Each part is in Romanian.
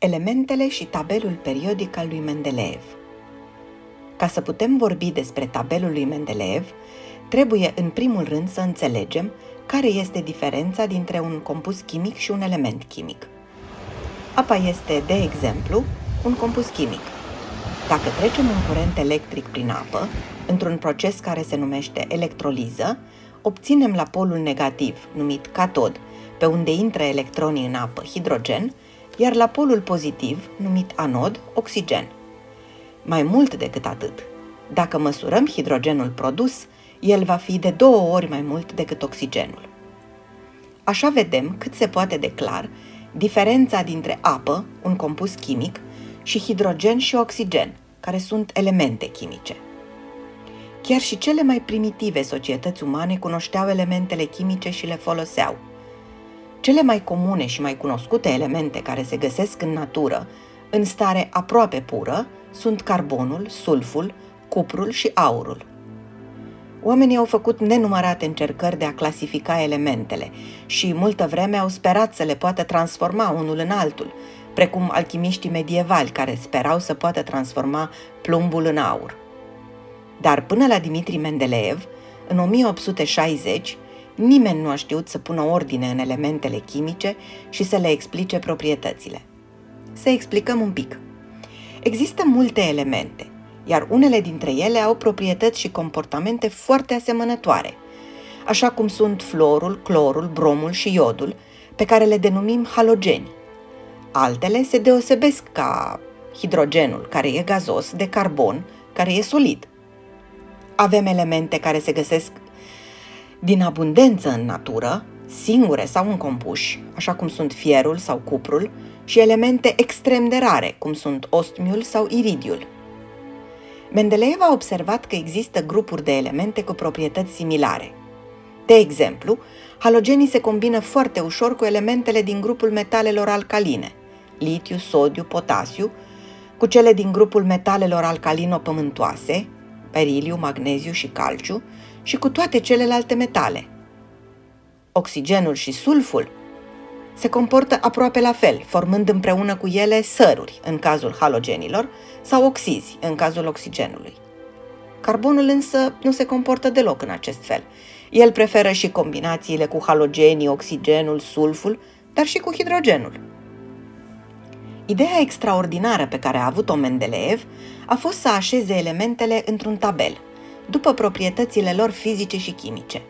Elementele și tabelul periodic al lui Mendeleev Ca să putem vorbi despre tabelul lui Mendeleev, trebuie în primul rând să înțelegem care este diferența dintre un compus chimic și un element chimic. Apa este, de exemplu, un compus chimic. Dacă trecem un curent electric prin apă, într-un proces care se numește electroliză, obținem la polul negativ, numit catod, pe unde intră electronii în apă, hidrogen, iar la polul pozitiv, numit anod, oxigen. Mai mult decât atât, dacă măsurăm hidrogenul produs, el va fi de două ori mai mult decât oxigenul. Așa vedem cât se poate de clar diferența dintre apă, un compus chimic, și hidrogen și oxigen, care sunt elemente chimice. Chiar și cele mai primitive societăți umane cunoșteau elementele chimice și le foloseau – cele mai comune și mai cunoscute elemente care se găsesc în natură, în stare aproape pură, sunt carbonul, sulful, cuprul și aurul. Oamenii au făcut nenumărate încercări de a clasifica elementele și multă vreme au sperat să le poată transforma unul în altul, precum alchimiștii medievali care sperau să poată transforma plumbul în aur. Dar până la Dimitri Mendeleev, în 1860, Nimeni nu a știut să pună ordine în elementele chimice și să le explice proprietățile. Să explicăm un pic. Există multe elemente, iar unele dintre ele au proprietăți și comportamente foarte asemănătoare, așa cum sunt florul, clorul, bromul și iodul, pe care le denumim halogeni. Altele se deosebesc ca hidrogenul, care e gazos, de carbon, care e solid. Avem elemente care se găsesc din abundență în natură, singure sau în compuși, așa cum sunt fierul sau cuprul, și elemente extrem de rare, cum sunt ostmiul sau iridiul. Mendeleev a observat că există grupuri de elemente cu proprietăți similare. De exemplu, halogenii se combină foarte ușor cu elementele din grupul metalelor alcaline, litiu, sodiu, potasiu, cu cele din grupul metalelor alcalino-pământoase, beriliu, magneziu și calciu, și cu toate celelalte metale. Oxigenul și sulful se comportă aproape la fel, formând împreună cu ele săruri, în cazul halogenilor, sau oxizi, în cazul oxigenului. Carbonul însă nu se comportă deloc în acest fel. El preferă și combinațiile cu halogenii, oxigenul, sulful, dar și cu hidrogenul. Ideea extraordinară pe care a avut-o Mendeleev a fost să așeze elementele într-un tabel – după proprietățile lor fizice și chimice.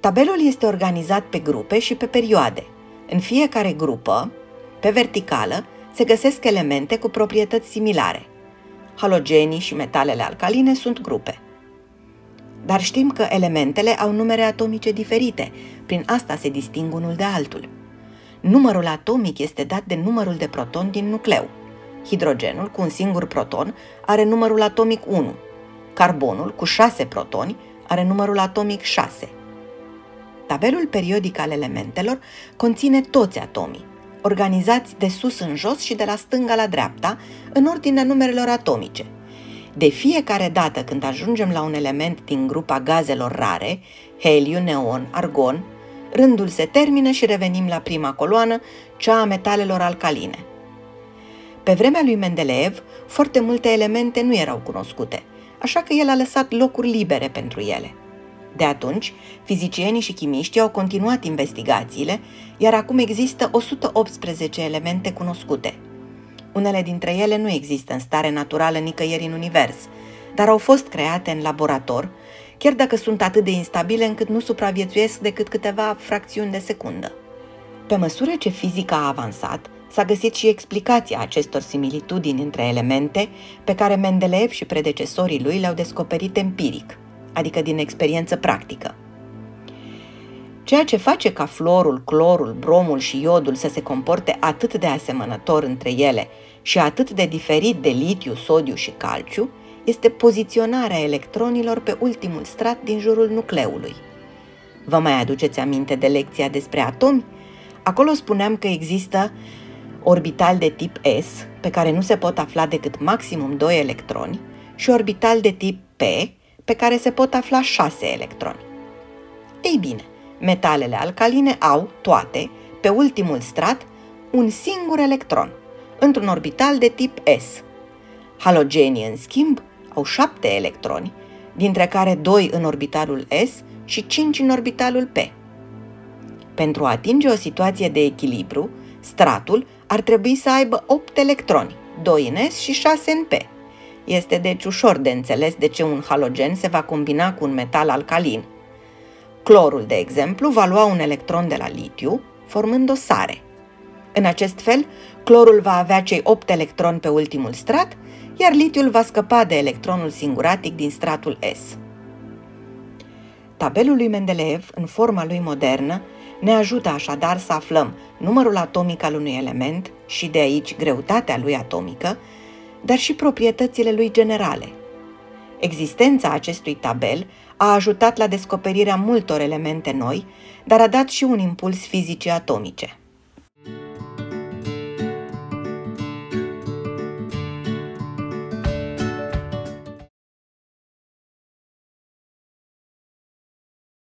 Tabelul este organizat pe grupe și pe perioade. În fiecare grupă, pe verticală, se găsesc elemente cu proprietăți similare. Halogenii și metalele alcaline sunt grupe. Dar știm că elementele au numere atomice diferite, prin asta se disting unul de altul. Numărul atomic este dat de numărul de protoni din nucleu. Hidrogenul, cu un singur proton, are numărul atomic 1, Carbonul, cu 6 protoni, are numărul atomic 6. Tabelul periodic al elementelor conține toți atomii, organizați de sus în jos și de la stânga la dreapta, în ordinea numerelor atomice. De fiecare dată când ajungem la un element din grupa gazelor rare, heliu, neon, argon, rândul se termină și revenim la prima coloană, cea a metalelor alcaline. Pe vremea lui Mendeleev, foarte multe elemente nu erau cunoscute – așa că el a lăsat locuri libere pentru ele. De atunci, fizicienii și chimiștii au continuat investigațiile, iar acum există 118 elemente cunoscute. Unele dintre ele nu există în stare naturală nicăieri în univers, dar au fost create în laborator, chiar dacă sunt atât de instabile încât nu supraviețuiesc decât câteva fracțiuni de secundă. Pe măsură ce fizica a avansat, S-a găsit și explicația acestor similitudini între elemente pe care Mendeleev și predecesorii lui le-au descoperit empiric, adică din experiență practică. Ceea ce face ca florul, clorul, bromul și iodul să se comporte atât de asemănător între ele și atât de diferit de litiu, sodiu și calciu, este poziționarea electronilor pe ultimul strat din jurul nucleului. Vă mai aduceți aminte de lecția despre atomi? Acolo spuneam că există orbital de tip S, pe care nu se pot afla decât maximum 2 electroni, și orbital de tip P, pe care se pot afla 6 electroni. Ei bine, metalele alcaline au, toate, pe ultimul strat, un singur electron, într-un orbital de tip S. Halogenii, în schimb, au șapte electroni, dintre care doi în orbitalul S și cinci în orbitalul P. Pentru a atinge o situație de echilibru, stratul ar trebui să aibă 8 electroni, 2 în S și 6 în P. Este deci ușor de înțeles de ce un halogen se va combina cu un metal alcalin. Clorul, de exemplu, va lua un electron de la litiu, formând o sare. În acest fel, clorul va avea cei 8 electroni pe ultimul strat, iar litiul va scăpa de electronul singuratic din stratul S. Tabelul lui Mendeleev, în forma lui modernă, ne ajută așadar să aflăm numărul atomic al unui element și de aici greutatea lui atomică, dar și proprietățile lui generale. Existența acestui tabel a ajutat la descoperirea multor elemente noi, dar a dat și un impuls fizicii atomice.